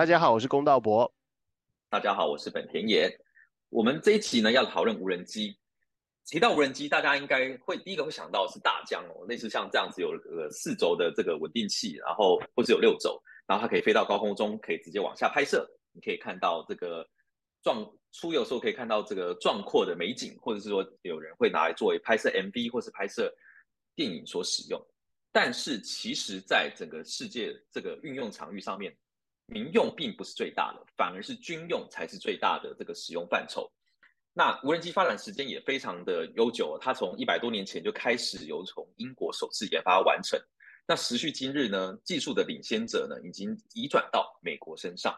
大家好，我是龚道博。大家好，我是本田野。我们这一期呢要讨论无人机。提到无人机，大家应该会第一个会想到是大疆哦，类似像这样子有呃四轴的这个稳定器，然后或者有六轴，然后它可以飞到高空中，可以直接往下拍摄。你可以看到这个壮出游时候可以看到这个壮阔的美景，或者是说有人会拿来作为拍摄 MV 或是拍摄电影所使用。但是其实，在整个世界这个运用场域上面，民用并不是最大的，反而是军用才是最大的这个使用范畴。那无人机发展时间也非常的悠久，它从一百多年前就开始由从英国首次研发完成。那时序今日呢，技术的领先者呢，已经移转到美国身上。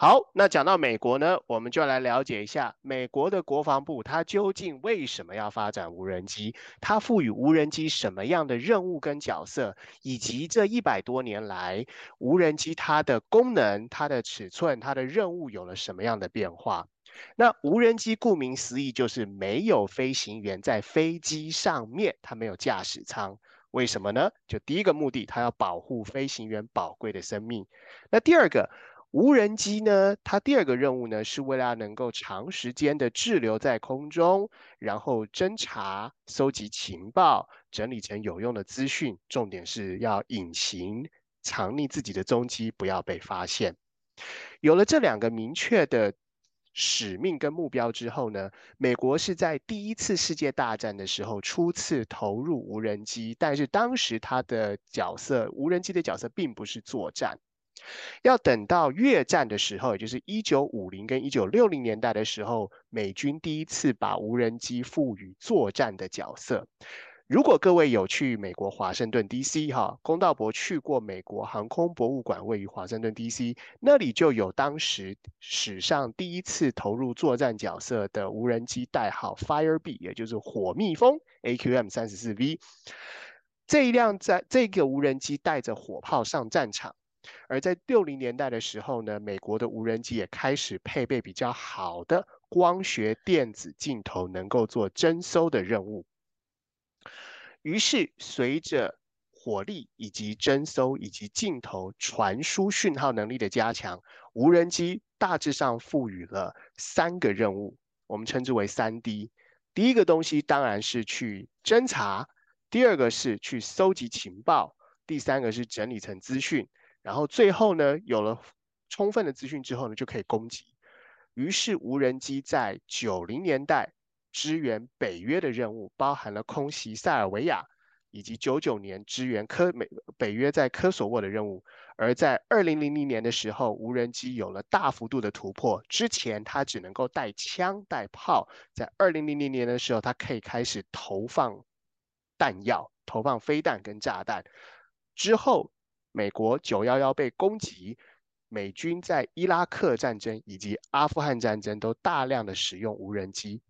好，那讲到美国呢，我们就来了解一下美国的国防部，它究竟为什么要发展无人机？它赋予无人机什么样的任务跟角色？以及这一百多年来，无人机它的功能、它的尺寸、它的任务有了什么样的变化？那无人机顾名思义就是没有飞行员在飞机上面，它没有驾驶舱。为什么呢？就第一个目的，它要保护飞行员宝贵的生命。那第二个。无人机呢，它第二个任务呢，是为了能够长时间的滞留在空中，然后侦查、搜集情报、整理成有用的资讯。重点是要隐形、藏匿自己的踪迹，不要被发现。有了这两个明确的使命跟目标之后呢，美国是在第一次世界大战的时候初次投入无人机，但是当时它的角色，无人机的角色并不是作战。要等到越战的时候，也就是一九五零跟一九六零年代的时候，美军第一次把无人机赋予作战的角色。如果各位有去美国华盛顿 D.C. 哈，龚道博去过美国航空博物馆，位于华盛顿 D.C. 那里就有当时史上第一次投入作战角色的无人机，代号 Firebee，也就是火蜜蜂 A.Q.M. 三十四 V。这一辆在这个无人机带着火炮上战场。而在六零年代的时候呢，美国的无人机也开始配备比较好的光学电子镜头，能够做侦搜的任务。于是，随着火力以及侦搜以及镜头传输讯号能力的加强，无人机大致上赋予了三个任务，我们称之为三 D。第一个东西当然是去侦查，第二个是去搜集情报，第三个是整理成资讯。然后最后呢，有了充分的资讯之后呢，就可以攻击。于是无人机在九零年代支援北约的任务，包含了空袭塞尔维亚，以及九九年支援科美北约在科索沃的任务。而在二零零零年的时候，无人机有了大幅度的突破。之前它只能够带枪带炮，在二零零零年的时候，它可以开始投放弹药、投放飞弹跟炸弹。之后。美国九幺幺被攻击，美军在伊拉克战争以及阿富汗战争都大量的使用无人机。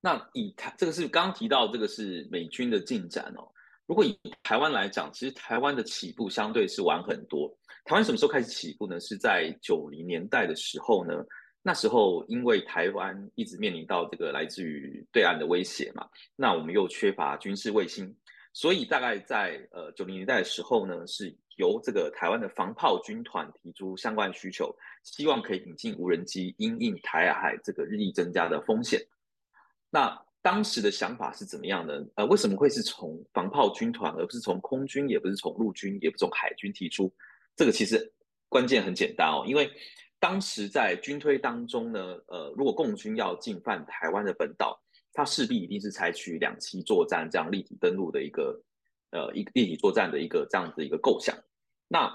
那以台这个是刚提到这个是美军的进展哦。如果以台湾来讲，其实台湾的起步相对是晚很多。台湾什么时候开始起步呢？是在九零年代的时候呢。那时候因为台湾一直面临到这个来自于对岸的威胁嘛，那我们又缺乏军事卫星。所以大概在呃九零年代的时候呢，是由这个台湾的防炮军团提出相关需求，希望可以引进无人机，因应台海这个日益增加的风险。那当时的想法是怎么样呢？呃，为什么会是从防炮军团，而不是从空军，也不是从陆军，也不是从海军提出？这个其实关键很简单哦，因为当时在军推当中呢，呃，如果共军要进犯台湾的本岛。它势必一定是采取两栖作战这样立体登陆的一个，呃，一立体作战的一个这样子一个构想。那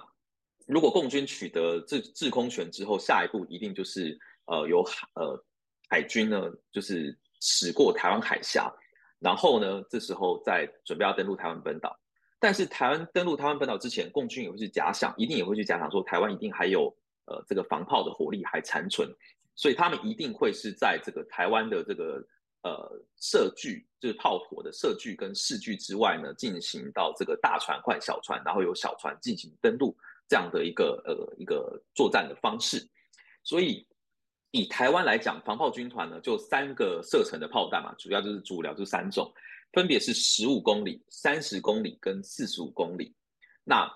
如果共军取得制制空权之后，下一步一定就是呃由海呃海军呢，就是驶过台湾海峡，然后呢，这时候再准备要登陆台湾本岛。但是台湾登陆台湾本岛之前，共军也会去假想，一定也会去假想说台湾一定还有呃这个防炮的火力还残存，所以他们一定会是在这个台湾的这个。呃，射距就是炮火的射距跟视距之外呢，进行到这个大船换小船，然后由小船进行登陆这样的一个呃一个作战的方式。所以以台湾来讲，防炮军团呢就三个射程的炮弹嘛，主要就是主料就三种，分别是十五公里、三十公里跟四十五公里。那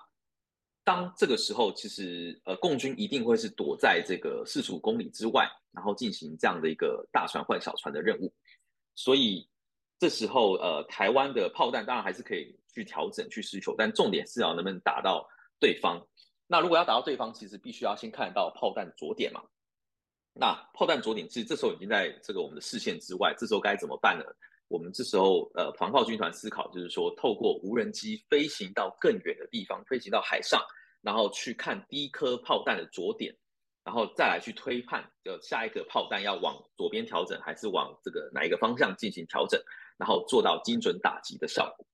当这个时候，其实呃，共军一定会是躲在这个四十五公里之外，然后进行这样的一个大船换小船的任务。所以这时候，呃，台湾的炮弹当然还是可以去调整、去需求，但重点是要能不能打到对方。那如果要打到对方，其实必须要先看到炮弹着点嘛。那炮弹着点其实这时候已经在这个我们的视线之外，这时候该怎么办呢？我们这时候，呃，防炮军团思考就是说，透过无人机飞行到更远的地方，飞行到海上，然后去看第一颗炮弹的着点，然后再来去推判，就下一个炮弹要往左边调整，还是往这个哪一个方向进行调整，然后做到精准打击的效果。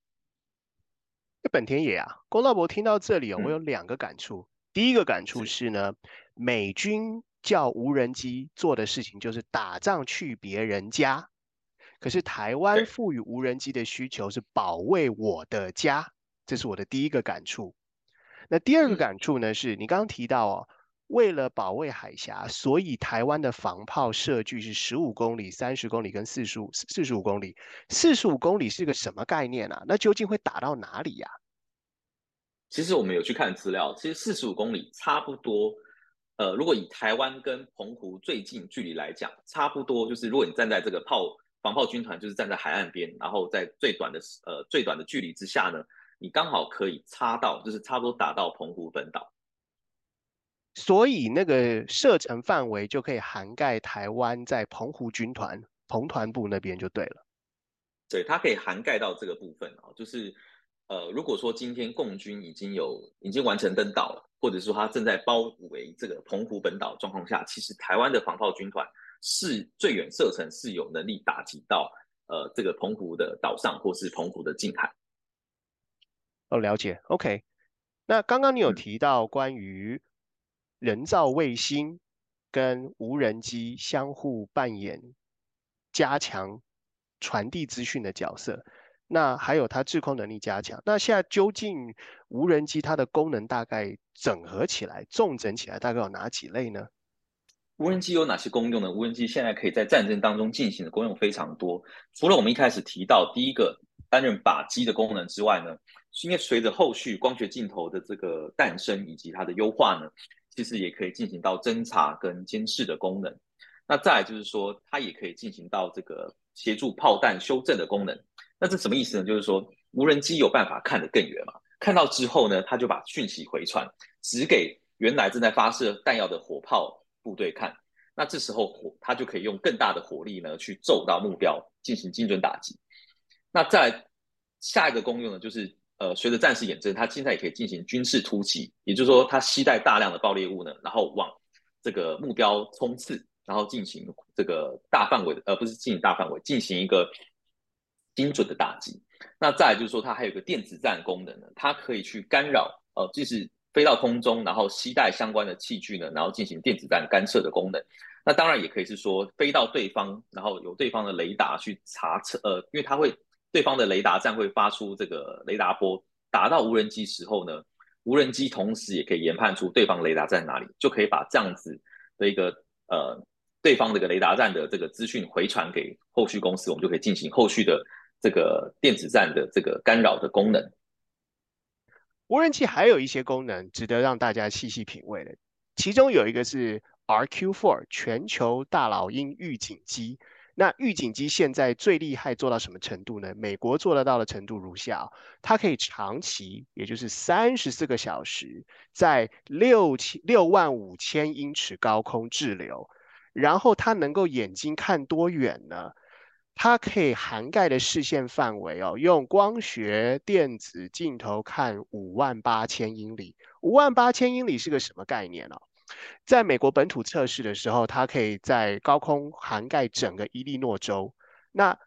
本田野啊，龚道博听到这里哦，我有两个感触。第一个感触是呢，美军叫无人机做的事情就是打仗去别人家。可是台湾赋予无人机的需求是保卫我的家，这是我的第一个感触。那第二个感触呢？是你刚刚提到哦，为了保卫海峡，所以台湾的防炮射距是十五公里、三十公里跟四十五、四十五公里。四十五公里是个什么概念啊？那究竟会打到哪里呀？其实我们有去看资料，其实四十五公里差不多。呃，如果以台湾跟澎湖最近距离来讲，差不多就是如果你站在这个炮。防炮军团就是站在海岸边，然后在最短的呃最短的距离之下呢，你刚好可以插到，就是差不多打到澎湖本岛，所以那个射程范围就可以涵盖台湾在澎湖军团澎团部那边就对了。对，它可以涵盖到这个部分啊，就是呃如果说今天共军已经有已经完成登岛了，或者说他正在包围这个澎湖本岛状况下，其实台湾的防炮军团。是最远射程是有能力打击到呃这个澎湖的岛上或是澎湖的近海。哦，了解。OK，那刚刚你有提到关于人造卫星跟无人机相互扮演、加强传递资讯的角色，那还有它制空能力加强。那现在究竟无人机它的功能大概整合起来、重整起来，大概有哪几类呢？无人机有哪些功用呢？无人机现在可以在战争当中进行的功用非常多。除了我们一开始提到第一个担任靶机的功能之外呢，因为随着后续光学镜头的这个诞生以及它的优化呢，其实也可以进行到侦查跟监视的功能。那再来就是说，它也可以进行到这个协助炮弹修正的功能。那这什么意思呢？就是说无人机有办法看得更远嘛？看到之后呢，它就把讯息回传，只给原来正在发射弹药的火炮。部队看，那这时候火，它就可以用更大的火力呢，去揍到目标，进行精准打击。那再下一个功用呢，就是呃，随着战事演进，它现在也可以进行军事突击，也就是说，它携带大量的爆裂物呢，然后往这个目标冲刺，然后进行这个大范围的，呃，不是进行大范围，进行一个精准的打击。那再就是说，它还有个电子战功能呢，它可以去干扰，呃，就是。飞到空中，然后携带相关的器具呢，然后进行电子战干涉的功能。那当然也可以是说飞到对方，然后有对方的雷达去查测，呃，因为它会对方的雷达站会发出这个雷达波，打到无人机时候呢，无人机同时也可以研判出对方雷达在哪里，就可以把这样子的一个呃对方这个雷达站的这个资讯回传给后续公司，我们就可以进行后续的这个电子战的这个干扰的功能。无人机还有一些功能值得让大家细细品味的，其中有一个是 RQ4 全球大老鹰预警机。那预警机现在最厉害做到什么程度呢？美国做得到的程度如下：它可以长期，也就是三十四个小时，在六千六万五千英尺高空滞留，然后它能够眼睛看多远呢？它可以涵盖的视线范围哦，用光学电子镜头看五万八千英里。五万八千英里是个什么概念呢？在美国本土测试的时候，它可以在高空涵盖整个伊利诺州。那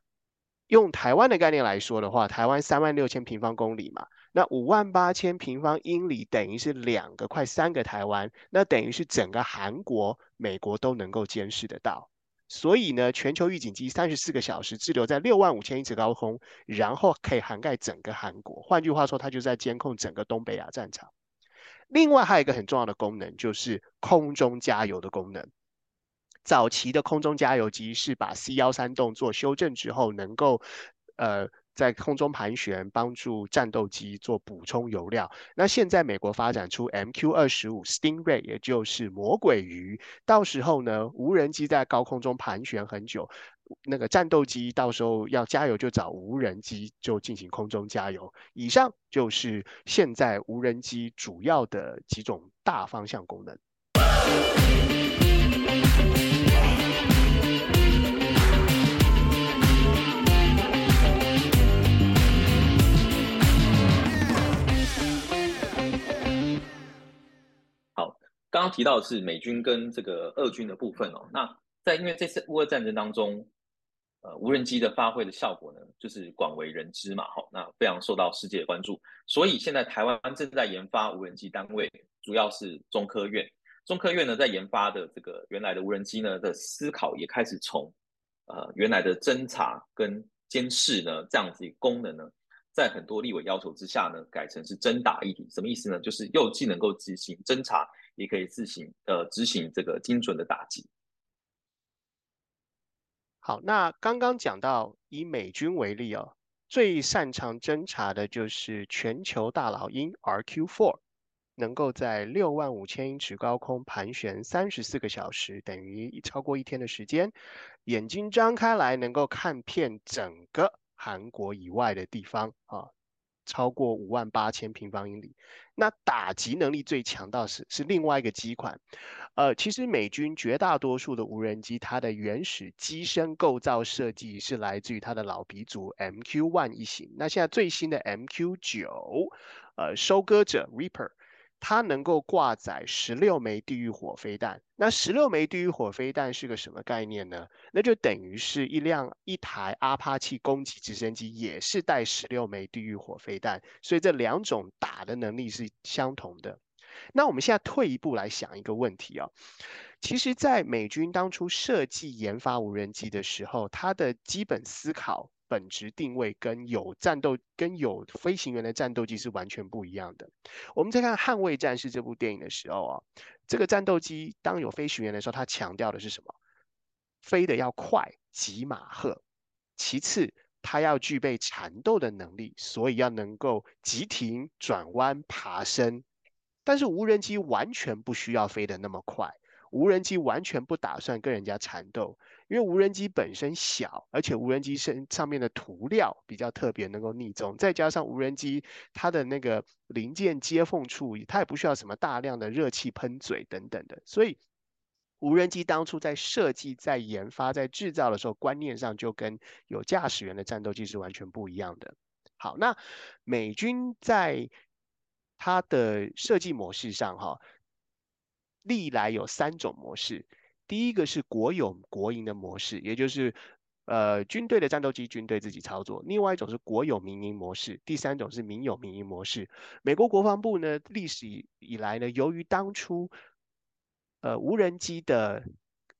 用台湾的概念来说的话，台湾三万六千平方公里嘛，那五万八千平方英里等于是两个快三个台湾，那等于是整个韩国、美国都能够监视得到。所以呢，全球预警机三十四个小时滞留在六万五千英尺高空，然后可以涵盖整个韩国。换句话说，它就在监控整个东北亚战场。另外还有一个很重要的功能，就是空中加油的功能。早期的空中加油机是把 C 幺三动作修正之后，能够呃在空中盘旋，帮助战斗机做补充油料。那现在美国发展出 MQ 二十五 Stingray，也就是魔鬼鱼。到时候呢，无人机在高空中盘旋很久，那个战斗机到时候要加油就找无人机就进行空中加油。以上就是现在无人机主要的几种大方向功能。刚刚提到的是美军跟这个俄军的部分哦，那在因为这次乌俄战争当中，呃，无人机的发挥的效果呢，就是广为人知嘛，好，那非常受到世界的关注，所以现在台湾正在研发无人机单位，主要是中科院，中科院呢在研发的这个原来的无人机呢的思考也开始从，呃，原来的侦查跟监视呢这样子功能呢，在很多立委要求之下呢，改成是侦打一体，什么意思呢？就是又既能够执行侦查。也可以自行呃执行这个精准的打击。好，那刚刚讲到以美军为例哦，最擅长侦查的就是全球大老鹰 RQ-4，能够在六万五千英尺高空盘旋三十四个小时，等于超过一天的时间，眼睛张开来能够看遍整个韩国以外的地方啊。超过五万八千平方英里，那打击能力最强到是是另外一个机款，呃，其实美军绝大多数的无人机，它的原始机身构造设计是来自于它的老鼻祖 MQ One 一型，那现在最新的 MQ 九，呃，收割者 Reaper。它能够挂载十六枚地狱火飞弹。那十六枚地狱火飞弹是个什么概念呢？那就等于是一辆一台阿帕奇攻击直升机也是带十六枚地狱火飞弹，所以这两种打的能力是相同的。那我们现在退一步来想一个问题啊，其实，在美军当初设计研发无人机的时候，它的基本思考。本质定位跟有战斗、跟有飞行员的战斗机是完全不一样的。我们在看《捍卫战士》这部电影的时候啊，这个战斗机当有飞行员的时候，它强调的是什么？飞得要快，几马赫。其次，它要具备缠斗的能力，所以要能够急停、转弯、爬升。但是无人机完全不需要飞得那么快，无人机完全不打算跟人家缠斗。因为无人机本身小，而且无人机身上面的涂料比较特别，能够逆中，再加上无人机它的那个零件接缝处，它也不需要什么大量的热气喷嘴等等的，所以无人机当初在设计、在研发、在制造的时候，观念上就跟有驾驶员的战斗机是完全不一样的。好，那美军在它的设计模式上，哈，历来有三种模式。第一个是国有国营的模式，也就是呃军队的战斗机军队自己操作；另外一种是国有民营模式；第三种是民有民营模式。美国国防部呢，历史以来呢，由于当初呃无人机的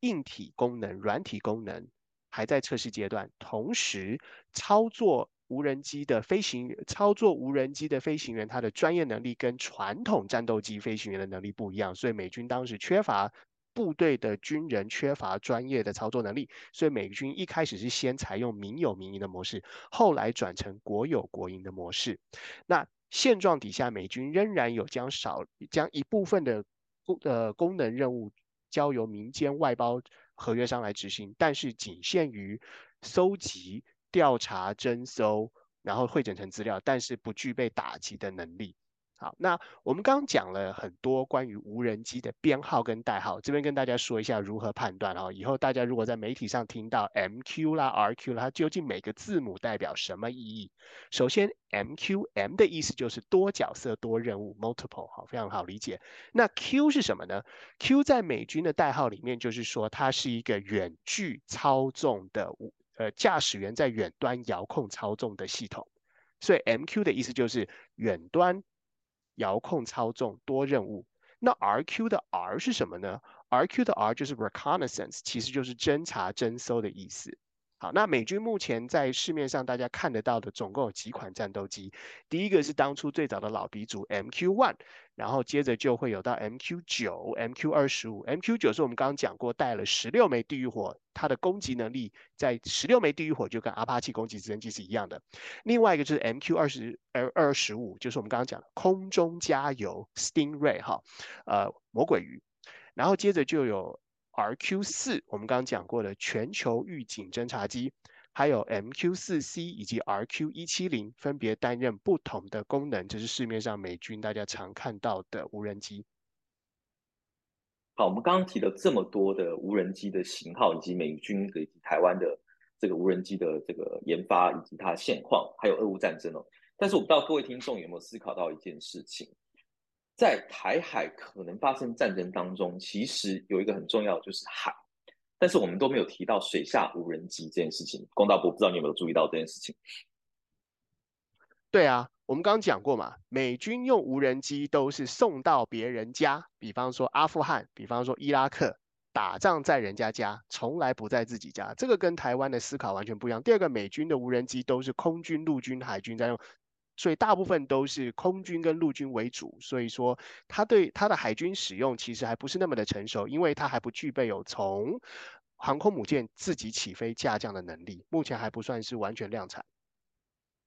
硬体功能、软体功能还在测试阶段，同时操作无人机的飞行操作无人机的飞行员他的专业能力跟传统战斗机飞行员的能力不一样，所以美军当时缺乏。部队的军人缺乏专业的操作能力，所以美军一开始是先采用民有民营的模式，后来转成国有国营的模式。那现状底下，美军仍然有将少将一部分的功呃功能任务交由民间外包合约商来执行，但是仅限于搜集、调查、征收，然后汇整成资料，但是不具备打击的能力。好，那我们刚讲了很多关于无人机的编号跟代号，这边跟大家说一下如何判断哦。以后大家如果在媒体上听到 MQ 啦、RQ 啦，它究竟每个字母代表什么意义？首先，MQ，M 的意思就是多角色、多任务，multiple，好，非常好理解。那 Q 是什么呢？Q 在美军的代号里面就是说它是一个远距操纵的，呃，驾驶员在远端遥控操纵的系统。所以 MQ 的意思就是远端。遥控操纵多任务，那 RQ 的 R 是什么呢？RQ 的 R 就是 reconnaissance，其实就是侦查、侦搜的意思。那美军目前在市面上大家看得到的总共有几款战斗机？第一个是当初最早的老鼻祖 MQ One，然后接着就会有到 MQ 九、MQ 二十五。MQ 九是我们刚刚讲过，带了十六枚地狱火，它的攻击能力在十六枚地狱火就跟阿帕奇攻击直升机是一样的。另外一个就是 MQ 二十二二十五，就是我们刚刚讲的空中加油 Stingray 哈，呃魔鬼鱼，然后接着就有。RQ 四，我们刚刚讲过的全球预警侦察机，还有 MQ 四 C 以及 RQ 一七零，分别担任不同的功能。这是市面上美军大家常看到的无人机。好，我们刚刚提了这么多的无人机的型号，以及美军以及台湾的这个无人机的这个研发以及它现况，还有俄乌战争哦。但是我不知道各位听众有没有思考到一件事情。在台海可能发生战争当中，其实有一个很重要，就是海，但是我们都没有提到水下无人机这件事情。公道部不知道你有没有注意到这件事情？对啊，我们刚刚讲过嘛，美军用无人机都是送到别人家，比方说阿富汗，比方说伊拉克，打仗在人家家，从来不在自己家。这个跟台湾的思考完全不一样。第二个，美军的无人机都是空军、陆军、海军在用。所以大部分都是空军跟陆军为主，所以说它对它的海军使用其实还不是那么的成熟，因为它还不具备有从航空母舰自己起飞下降的能力，目前还不算是完全量产。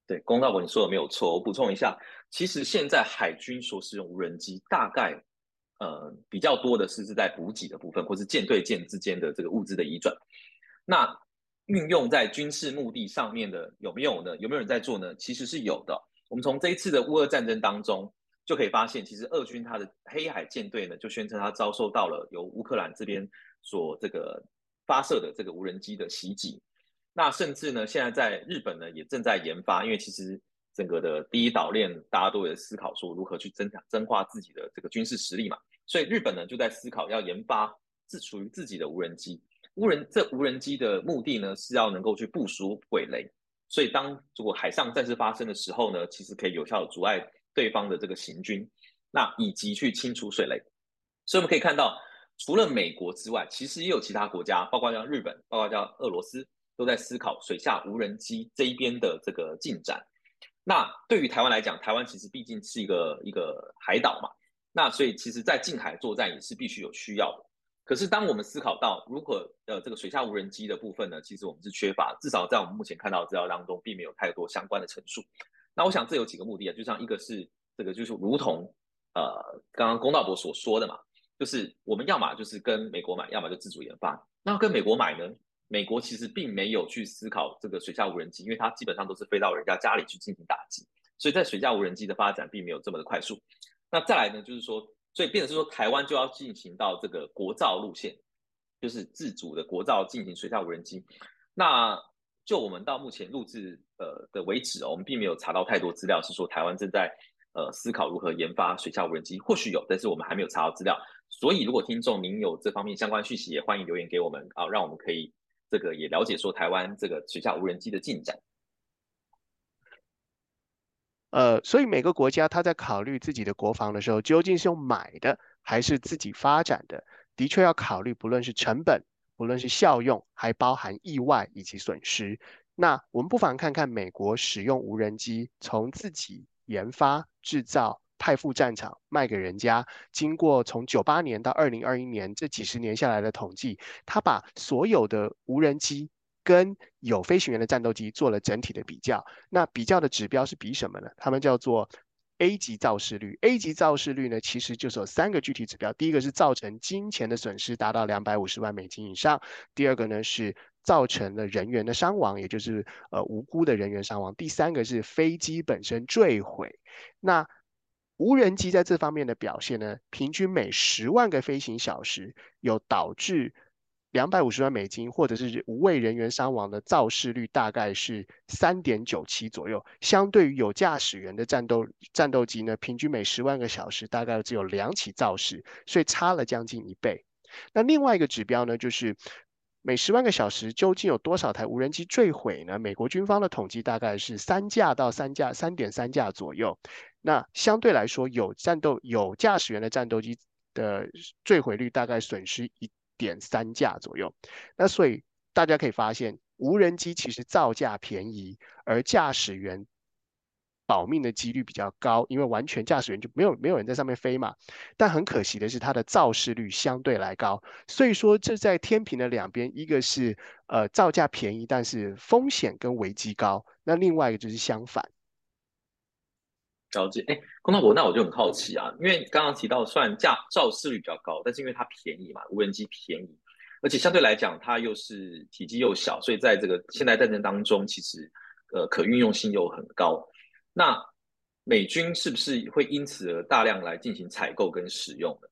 对，龚道博你说的没有错，我补充一下，其实现在海军所使用无人机，大概呃比较多的是是在补给的部分，或是舰对舰之间的这个物资的移转。那运用在军事目的上面的有没有呢？有没有人在做呢？其实是有的。我们从这一次的乌俄战争当中就可以发现，其实俄军他的黑海舰队呢，就宣称他遭受到了由乌克兰这边所这个发射的这个无人机的袭击。那甚至呢，现在在日本呢也正在研发，因为其实整个的第一岛链大家都有思考说如何去增强增化自己的这个军事实力嘛，所以日本呢就在思考要研发自属于自己的无人机。无人这无人机的目的呢是要能够去部署鬼雷。所以，当如果海上战事发生的时候呢，其实可以有效的阻碍对方的这个行军，那以及去清除水雷。所以我们可以看到，除了美国之外，其实也有其他国家，包括像日本，包括像俄罗斯，都在思考水下无人机这一边的这个进展。那对于台湾来讲，台湾其实毕竟是一个一个海岛嘛，那所以其实在近海作战也是必须有需要的。可是，当我们思考到如果呃这个水下无人机的部分呢，其实我们是缺乏，至少在我们目前看到资料当中，并没有太多相关的陈述。那我想这有几个目的啊，就像一个是这个就是如同呃刚刚龚道博所说的嘛，就是我们要么就是跟美国买，要么就自主研发。那跟美国买呢，美国其实并没有去思考这个水下无人机，因为它基本上都是飞到人家家里去进行打击，所以在水下无人机的发展并没有这么的快速。那再来呢，就是说。所以，变成是说，台湾就要进行到这个国造路线，就是自主的国造进行水下无人机。那就我们到目前录制呃的为止哦，我们并没有查到太多资料，是说台湾正在呃思考如何研发水下无人机。或许有，但是我们还没有查到资料。所以，如果听众您有这方面相关讯息，也欢迎留言给我们啊，让我们可以这个也了解说台湾这个水下无人机的进展。呃，所以每个国家他在考虑自己的国防的时候，究竟是用买的还是自己发展的，的确要考虑，不论是成本，不论是效用，还包含意外以及损失。那我们不妨看看美国使用无人机，从自己研发、制造、派赴战场、卖给人家，经过从九八年到二零二一年这几十年下来的统计，他把所有的无人机。跟有飞行员的战斗机做了整体的比较，那比较的指标是比什么呢？他们叫做 A 级肇事率。A 级肇事率呢，其实就是有三个具体指标。第一个是造成金钱的损失达到两百五十万美金以上；第二个呢是造成了人员的伤亡，也就是呃无辜的人员伤亡；第三个是飞机本身坠毁。那无人机在这方面的表现呢，平均每十万个飞行小时有导致。两百五十万美金，或者是无畏人员伤亡的肇事率大概是三点九七左右，相对于有驾驶员的战斗战斗机呢，平均每十万个小时大概只有两起肇事，所以差了将近一倍。那另外一个指标呢，就是每十万个小时究竟有多少台无人机坠毁呢？美国军方的统计大概是三架到三架，三点三架左右。那相对来说，有战斗有驾驶员的战斗机的坠毁率大概损失一。点三架左右，那所以大家可以发现，无人机其实造价便宜，而驾驶员保命的几率比较高，因为完全驾驶员就没有没有人在上面飞嘛。但很可惜的是，它的肇事率相对来高，所以说这在天平的两边，一个是呃造价便宜，但是风险跟危机高，那另外一个就是相反。了解，哎，龚道博，那我就很好奇啊，因为刚刚提到，虽然价肇事率比较高，但是因为它便宜嘛，无人机便宜，而且相对来讲，它又是体积又小，所以在这个现代战争当中，其实呃可运用性又很高。那美军是不是会因此而大量来进行采购跟使用呢？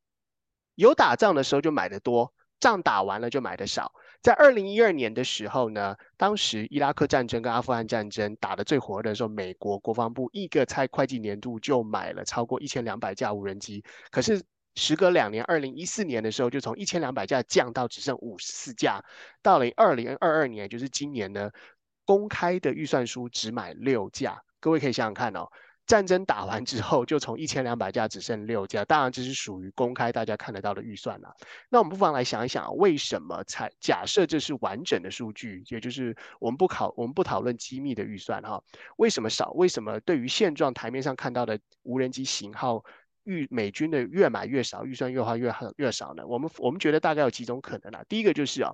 有打仗的时候就买的多，仗打完了就买的少。在二零一二年的时候呢，当时伊拉克战争跟阿富汗战争打得最火热的时候，美国国防部一个才会计年度就买了超过一千两百架无人机。可是时隔两年，二零一四年的时候就从一千两百架降到只剩五十四架。到了二零二二年，就是今年呢，公开的预算书只买六架。各位可以想想看哦，战争打完之后，就从一千两百架只剩六架，当然这是属于公开大家看得到的预算了。那我们不妨来想一想，为什么才假设这是完整的数据，也就是我们不考我们不讨论机密的预算哈？为什么少？为什么对于现状台面上看到的无人机型号，预美军的越买越少，预算越花越越少呢？我们我们觉得大概有几种可能啊。第一个就是啊，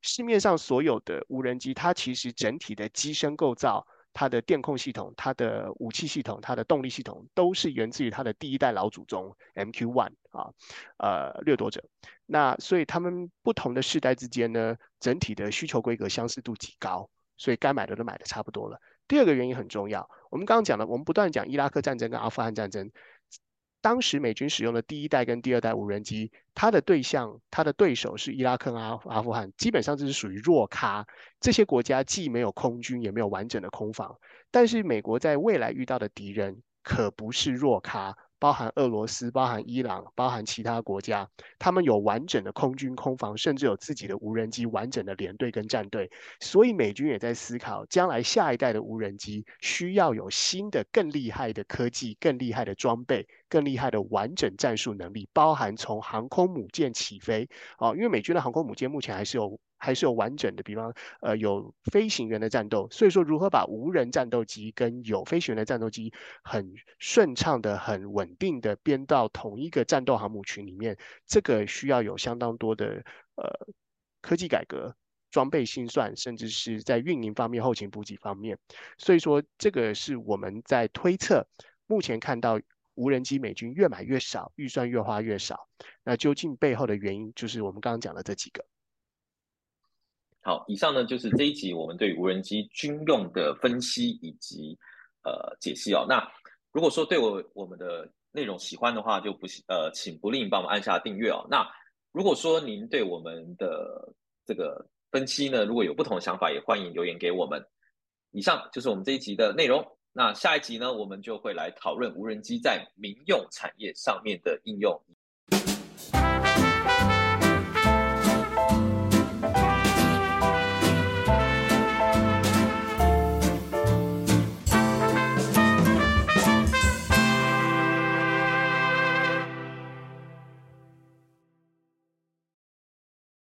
市面上所有的无人机，它其实整体的机身构造。它的电控系统、它的武器系统、它的动力系统，都是源自于它的第一代老祖宗 MQ One 啊，呃，掠夺者。那所以他们不同的世代之间呢，整体的需求规格相似度极高，所以该买的都买的差不多了。第二个原因很重要，我们刚刚讲了，我们不断讲伊拉克战争跟阿富汗战争。当时美军使用的第一代跟第二代无人机，它的对象、它的对手是伊拉克、阿阿富汗，基本上这是属于弱咖。这些国家既没有空军，也没有完整的空防。但是美国在未来遇到的敌人可不是弱咖。包含俄罗斯、包含伊朗、包含其他国家，他们有完整的空军空防，甚至有自己的无人机完整的连队跟战队。所以美军也在思考，将来下一代的无人机需要有新的、更厉害的科技、更厉害的装备、更厉害的完整战术能力，包含从航空母舰起飞。哦，因为美军的航空母舰目前还是有。还是有完整的，比方呃有飞行员的战斗，所以说如何把无人战斗机跟有飞行员的战斗机很顺畅的、很稳定的编到同一个战斗航母群里面，这个需要有相当多的呃科技改革、装备心算，甚至是在运营方面、后勤补给方面。所以说这个是我们在推测，目前看到无人机美军越买越少，预算越花越少，那究竟背后的原因就是我们刚刚讲的这几个。好，以上呢就是这一集我们对无人机军用的分析以及呃解析哦。那如果说对我我们的内容喜欢的话，就不呃请不吝帮我们按下订阅哦。那如果说您对我们的这个分析呢，如果有不同的想法，也欢迎留言给我们。以上就是我们这一集的内容。那下一集呢，我们就会来讨论无人机在民用产业上面的应用。